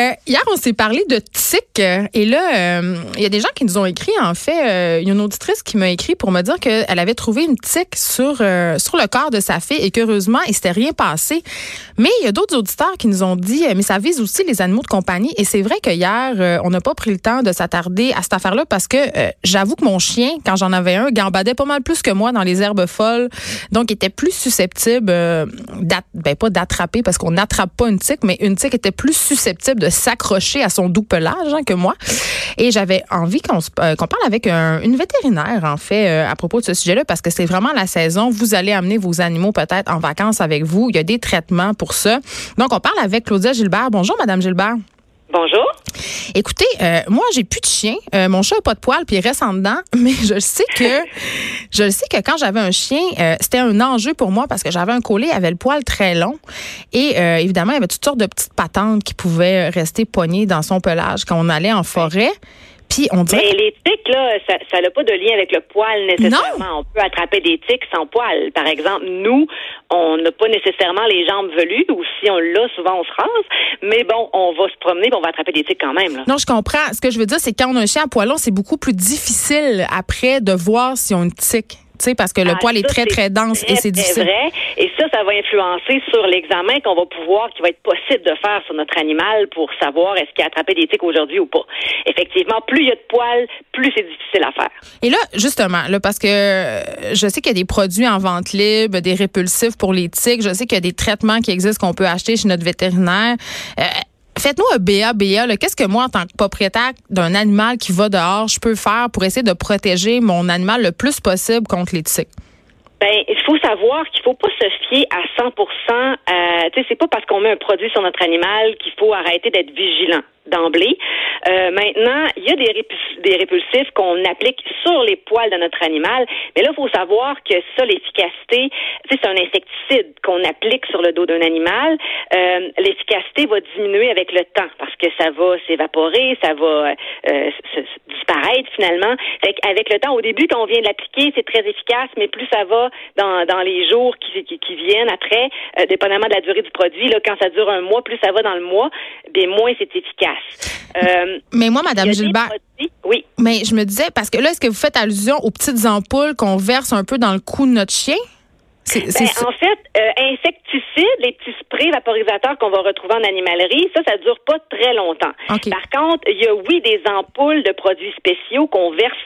Euh, hier, on s'est parlé de tic. euh, Et là, euh, il y a des gens qui nous ont écrit, en fait, il y a une auditrice qui m'a écrit pour me dire qu'elle avait trouvé une tic sur, euh, sur le corps de sa fille et qu'heureusement, il s'était rien passé. Mais il y a d'autres auditeurs qui nous ont dit, mais ça vise aussi les animaux de compagnie. Et c'est vrai que hier, on n'a pas pris le temps de s'attarder à cette affaire-là parce que j'avoue que mon chien, quand j'en avais un, gambadait pas mal plus que moi dans les herbes folles. Donc, il était plus susceptible, ben pas d'attraper parce qu'on n'attrape pas une tique, mais une tique était plus susceptible de s'accrocher à son doux pelage hein, que moi. Et j'avais envie qu'on euh, parle avec un- une vétérinaire, en fait, euh, à propos de ce sujet-là, parce que c'est vraiment la saison. Vous allez amener vos animaux peut-être en vacances avec vous. Il y a des traitements pour ça. Donc, on parle avec Claudia Gilbert. Bonjour, Madame Gilbert. Bonjour. Écoutez, euh, moi, j'ai plus de chien. Euh, mon chat n'a pas de poils, puis il reste en dedans. Mais je sais que je sais que quand j'avais un chien, euh, c'était un enjeu pour moi parce que j'avais un collet, il avait le poil très long. Et évidemment, il y avait toutes sortes de petites patentes qui pouvaient rester poignées dans son pelage quand on allait en forêt. Puis on dirait Mais les tiques, là, ça n'a pas de lien avec le poil nécessairement. On peut attraper des tiques sans poil. Par exemple, nous, on n'a pas nécessairement les jambes velues, ou si on l'a, souvent on se rase. Mais bon, on va se promener, on va attraper des tiques quand même. Là. Non, je comprends. Ce que je veux dire, c'est quand on a un chien à poil long, c'est beaucoup plus difficile après de voir si on a une tique. Parce que le Ah, poil est très, très dense et c'est difficile. vrai. Et ça, ça va influencer sur l'examen qu'on va pouvoir, qui va être possible de faire sur notre animal pour savoir est-ce qu'il a attrapé des tiques aujourd'hui ou pas. Effectivement, plus il y a de poils, plus c'est difficile à faire. Et là, justement, là, parce que euh, je sais qu'il y a des produits en vente libre, des répulsifs pour les tiques. Je sais qu'il y a des traitements qui existent qu'on peut acheter chez notre vétérinaire. Euh, Faites-nous un BA, BA. Qu'est-ce que moi, en tant que propriétaire d'un animal qui va dehors, je peux faire pour essayer de protéger mon animal le plus possible contre les tiques? Ben, il faut savoir qu'il faut pas se fier à 100% euh, Tu sais, c'est pas parce qu'on met un produit sur notre animal qu'il faut arrêter d'être vigilant d'emblée. Euh, maintenant, il y a des, des répulsifs qu'on applique sur les poils de notre animal, mais là, il faut savoir que ça, l'efficacité, c'est un insecticide qu'on applique sur le dos d'un animal. Euh, l'efficacité va diminuer avec le temps parce que ça va s'évaporer, ça va euh, se- se- disparaître finalement. Fait avec le temps, au début, quand on vient de l'appliquer, c'est très efficace, mais plus ça va dans, dans les jours qui, qui, qui viennent après, euh, dépendamment de la durée du produit, là, quand ça dure un mois, plus ça va dans le mois, bien moins c'est efficace. Euh, Mais moi, Madame Gilbert, oui. mais je me disais, parce que là, est-ce que vous faites allusion aux petites ampoules qu'on verse un peu dans le cou de notre chien? Ben, en fait, euh, insecticides, les petits sprays vaporisateurs qu'on va retrouver en animalerie, ça, ça dure pas très longtemps. Par contre, il y a, oui, des ampoules de produits spéciaux qu'on verse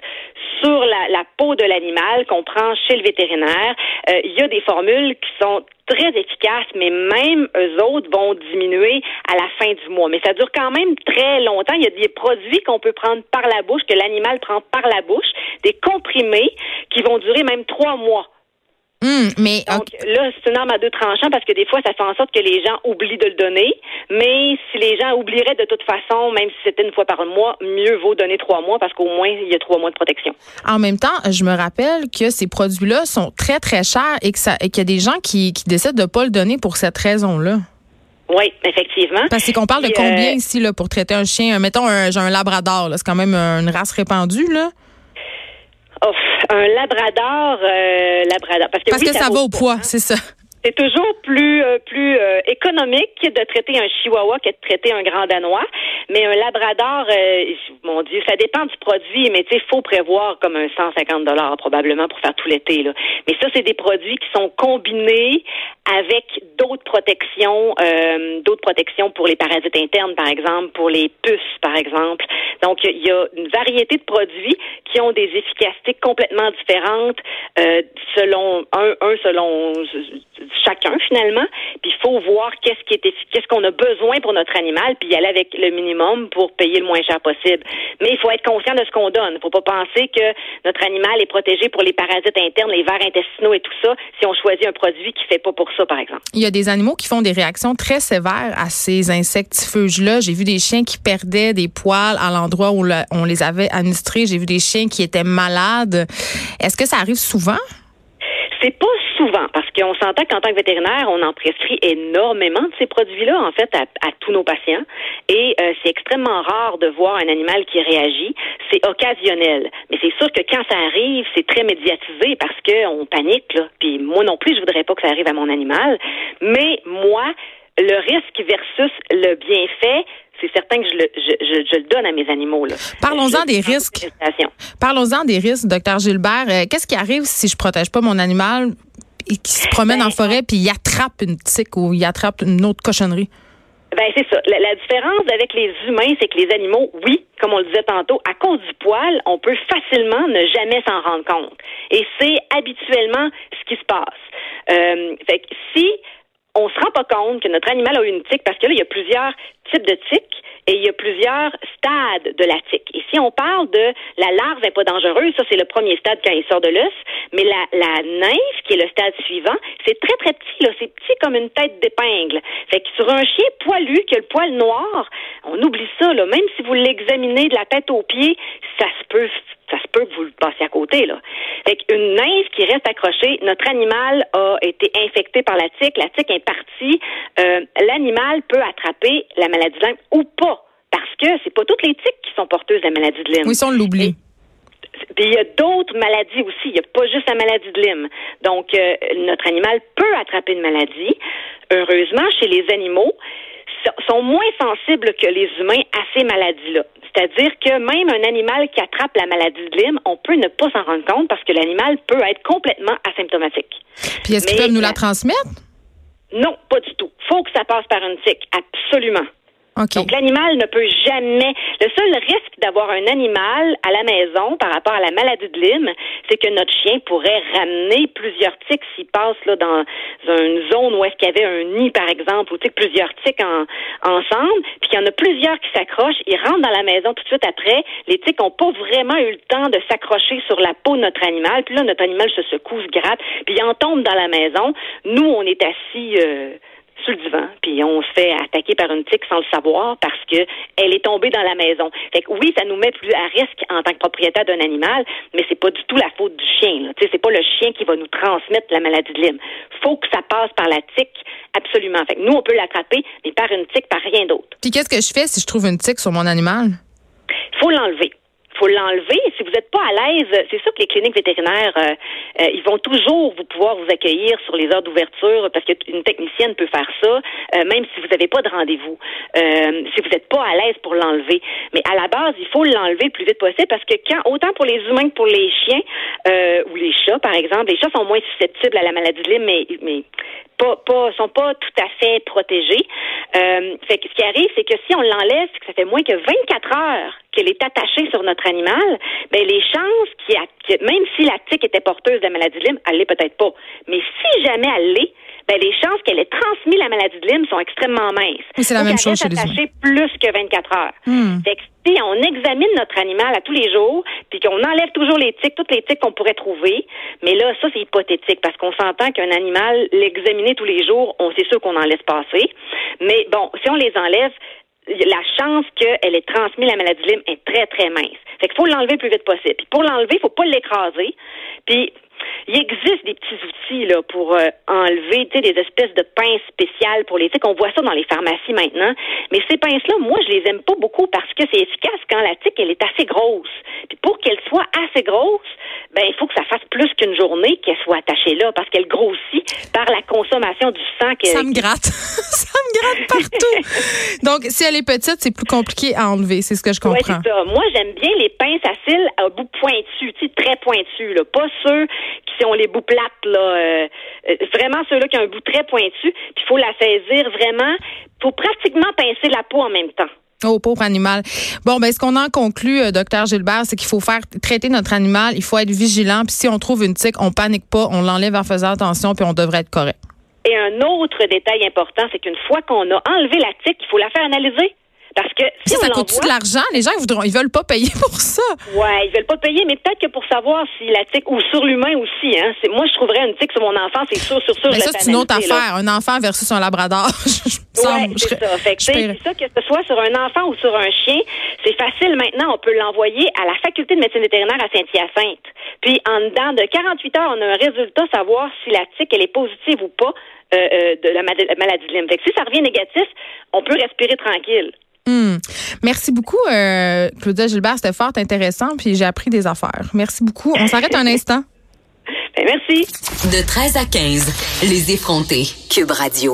sur la, la peau de l'animal, qu'on prend chez le vétérinaire. Euh, il y a des formules qui sont très efficaces, mais même eux autres vont diminuer à la fin du mois. Mais ça dure quand même très longtemps. Il y a des produits qu'on peut prendre par la bouche, que l'animal prend par la bouche, des comprimés qui vont durer même trois mois. Hum, mais Donc là, c'est une arme à deux tranchants parce que des fois, ça fait en sorte que les gens oublient de le donner. Mais si les gens oublieraient de toute façon, même si c'était une fois par mois, mieux vaut donner trois mois parce qu'au moins, il y a trois mois de protection. En même temps, je me rappelle que ces produits-là sont très, très chers et que ça, et qu'il y a des gens qui, qui décident de ne pas le donner pour cette raison-là. Oui, effectivement. Parce qu'on parle de Puis, euh, combien ici là, pour traiter un chien? Mettons, un, j'ai un labrador, c'est quand même une race répandue. Là. Oh, un labrador, euh, labrador. Parce que, Parce oui, que ça, va au poids, hein. c'est ça. C'est toujours plus euh, plus euh, économique de traiter un chihuahua que de traiter un grand danois. Mais un labrador, euh, mon Dieu, ça dépend du produit, mais tu sais, faut prévoir comme un 150 dollars probablement pour faire tout l'été. Là. Mais ça, c'est des produits qui sont combinés avec d'autres protections, euh, d'autres protections pour les parasites internes, par exemple, pour les puces, par exemple. Donc, il y a une variété de produits des efficacités complètement différentes euh, selon un, selon chacun finalement. Puis il faut voir qu'est-ce qui qu'est-ce qu'on a besoin pour notre animal, puis y aller avec le minimum minimum pour payer le moins cher possible. Mais il faut être conscient de ce qu'on donne. Il faut pas penser que notre animal est protégé pour les parasites internes, les vers intestinaux et tout ça, si on choisit un produit qui fait pas pour ça, par exemple. Il y a des animaux qui font des réactions très sévères à ces insectifuges-là. J'ai vu des chiens qui perdaient des poils à l'endroit où on les avait administrés. J'ai vu des chiens qui étaient malades. Est-ce que ça arrive souvent? C'est pas souvent, parce qu'on s'entend qu'en tant que vétérinaire, on en prescrit énormément de ces produits-là, en fait, à, tous nos patients. Et euh, c'est extrêmement rare de voir un animal qui réagit. C'est occasionnel. Mais c'est sûr que quand ça arrive, c'est très médiatisé parce qu'on panique, là. Puis moi non plus, je voudrais pas que ça arrive à mon animal. Mais moi, le risque versus le bienfait, c'est certain que je le, je, le, donne à mes animaux. Parlons-en des risques. Parlons-en des risques, docteur Gilbert. Euh, qu'est-ce qui arrive si je protège pas mon animal et qui se promène en ben, forêt puis il attrape une tique ou il attrape une autre cochonnerie? Ben c'est ça. La, différence avec les humains, c'est que les animaux, oui, comme on le disait tantôt, à cause du poil, on peut facilement ne jamais s'en rendre compte. Et c'est habituellement ce qui se passe. Euh, fait que si on se rend pas compte que notre animal a une tique parce que là, il y a plusieurs types de tiques et il y a plusieurs stades de la tique. Et si on parle de la larve n'est pas dangereuse, ça c'est le premier stade quand il sort de l'os, mais la, la nymphe, qui est le stade suivant, c'est très très petit, là, c'est petit comme une tête d'épingle. Fait que sur un chien poilu qui a le poil noir, on oublie ça, là, même si vous l'examinez de la tête aux pieds, ça se peut ça se peut que vous le passiez à côté, là. Fait qu'une nymphe qui reste accrochée, notre animal a été infecté par la tique, la tique est partie, euh, l'animal peut attraper la maladie de Lyme ou pas. Parce que c'est pas toutes les tiques qui sont porteuses de la maladie de Lyme. Oui, ça, on l'oublie. Puis il y a d'autres maladies aussi. Il n'y a pas juste la maladie de Lyme. Donc, euh, notre animal peut attraper une maladie. Heureusement, chez les animaux, sont moins sensibles que les humains à ces maladies-là. C'est-à-dire que même un animal qui attrape la maladie de Lyme, on peut ne pas s'en rendre compte parce que l'animal peut être complètement asymptomatique. Puis est-ce qu'ils peuvent nous la transmettre? Non, pas du tout. Faut que ça passe par une tique, absolument. Donc l'animal ne peut jamais. Le seul risque d'avoir un animal à la maison par rapport à la maladie de Lyme, c'est que notre chien pourrait ramener plusieurs tiques s'il passe là dans une zone où est-ce qu'il y avait un nid par exemple, ou plusieurs tiques en, ensemble, puis qu'il y en a plusieurs qui s'accrochent, ils rentrent dans la maison tout de suite après. Les tiques n'ont pas vraiment eu le temps de s'accrocher sur la peau de notre animal, puis là notre animal se secoue, se gratte, puis il en tombe dans la maison. Nous on est assis. Euh, sur le divan, puis on se fait attaquer par une tique sans le savoir parce que elle est tombée dans la maison. Fait que oui, ça nous met plus à risque en tant que propriétaire d'un animal, mais c'est pas du tout la faute du chien. Tu sais, c'est pas le chien qui va nous transmettre la maladie de Lyme. Faut que ça passe par la tique, absolument. Fait que nous, on peut l'attraper, mais par une tique, par rien d'autre. Puis qu'est-ce que je fais si je trouve une tique sur mon animal? Faut l'enlever faut l'enlever. Si vous n'êtes pas à l'aise, c'est sûr que les cliniques vétérinaires, euh, euh, ils vont toujours vous pouvoir vous accueillir sur les heures d'ouverture parce qu'une technicienne peut faire ça, euh, même si vous n'avez pas de rendez-vous, si vous n'êtes pas à l'aise pour l'enlever. Mais à la base, il faut l'enlever le plus vite possible parce que quand, autant pour les humains que pour les chiens ou les chats, par exemple, les chats sont moins susceptibles à la maladie de Lyme, mais, mais pas, pas, sont pas tout à fait protégés. fait que ce qui arrive, c'est que si on l'enlève, que ça fait moins que 24 heures qu'elle est attachée sur notre animal, ben les chances qu'il a, même si la tique était porteuse de la maladie de Lyme, elle l'est peut-être pas. Mais si jamais elle l'est, ben les chances qu'elle ait transmis la maladie de Lyme sont extrêmement minces. c'est la même chose chez les humains. plus que 24 heures. Hmm. Fait que si on examine notre animal à tous les jours, puis qu'on enlève toujours les tiques, toutes les tiques qu'on pourrait trouver, mais là, ça, c'est hypothétique, parce qu'on s'entend qu'un animal, l'examiner tous les jours, on sait sûr qu'on en laisse passer. Mais bon, si on les enlève, la chance qu'elle ait transmis la maladie de Lyme est très, très mince. Fait qu'il faut l'enlever le plus vite possible. Puis pour l'enlever, il faut pas l'écraser. Puis il existe des petits outils là pour euh, enlever des espèces de pinces spéciales pour les tiques. On voit ça dans les pharmacies maintenant. Mais ces pinces-là, moi, je les aime pas beaucoup parce que c'est efficace quand la tique, elle est assez grosse. Puis pour qu'elle soit assez grosse, ben il faut que ça fasse plus qu'une journée qu'elle soit attachée là parce qu'elle grossit par la consommation du sang. Que, ça me gratte. ça me gratte partout. Donc, si elle est petite, c'est plus compliqué à enlever. C'est ce que je comprends. ça. Moi, j'aime bien les pinces à cils à bout pointu, très pointu. Là. Pas ceux qui ont les bouts plates. Là, euh, euh, vraiment ceux-là qui ont un bout très pointu. Puis il faut la saisir vraiment. Il faut pratiquement pincer la peau en même temps. Oh, pauvre animal. Bon, ben, ce qu'on en conclut, euh, docteur Gilbert, c'est qu'il faut faire traiter notre animal. Il faut être vigilant. Puis si on trouve une tique, on panique pas, on l'enlève en faisant attention, puis on devrait être correct. Et un autre détail important, c'est qu'une fois qu'on a enlevé la tique, il faut la faire analyser. Parce que si ça on coûte de l'argent? Les gens, ils, voudront, ils veulent pas payer pour ça. Ouais, ils veulent pas payer, mais peut-être que pour savoir si la tique ou sur l'humain aussi, hein. C'est, moi, je trouverais une tique sur mon enfant, c'est sûr, sur sûr. Mais ça, c'est une autre là. affaire. Un enfant versus un labrador. Ouais, c'est ça. Fait que, c'est ça, que ce soit sur un enfant ou sur un chien, c'est facile maintenant. On peut l'envoyer à la faculté de médecine vétérinaire à Saint-Hyacinthe. Puis, en dedans de 48 heures, on a un résultat, savoir si la tique, elle est positive ou pas euh, euh, de la ma- maladie de Lyme. Fait que si ça revient négatif, on peut respirer tranquille. Hmm. Merci beaucoup, euh, Claudia Gilbert. C'était fort intéressant. Puis j'ai appris des affaires. Merci beaucoup. On s'arrête un instant. Ben, merci. De 13 à 15, les effrontés. Cube Radio.